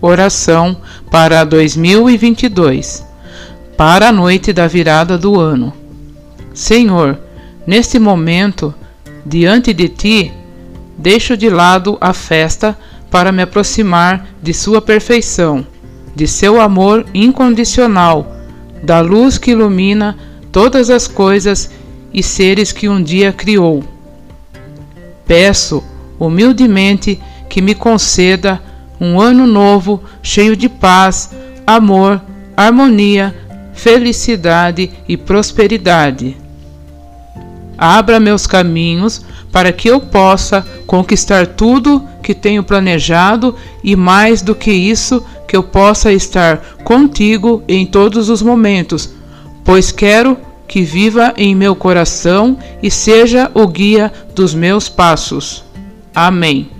Oração para 2022, para a noite da virada do ano. Senhor, neste momento, diante de ti, deixo de lado a festa para me aproximar de Sua perfeição, de seu amor incondicional, da luz que ilumina todas as coisas e seres que um dia criou. Peço humildemente que me conceda um ano novo cheio de paz, amor, harmonia, felicidade e prosperidade. Abra meus caminhos para que eu possa conquistar tudo que tenho planejado e mais do que isso, que eu possa estar contigo em todos os momentos, pois quero que viva em meu coração e seja o guia dos meus passos. Amém.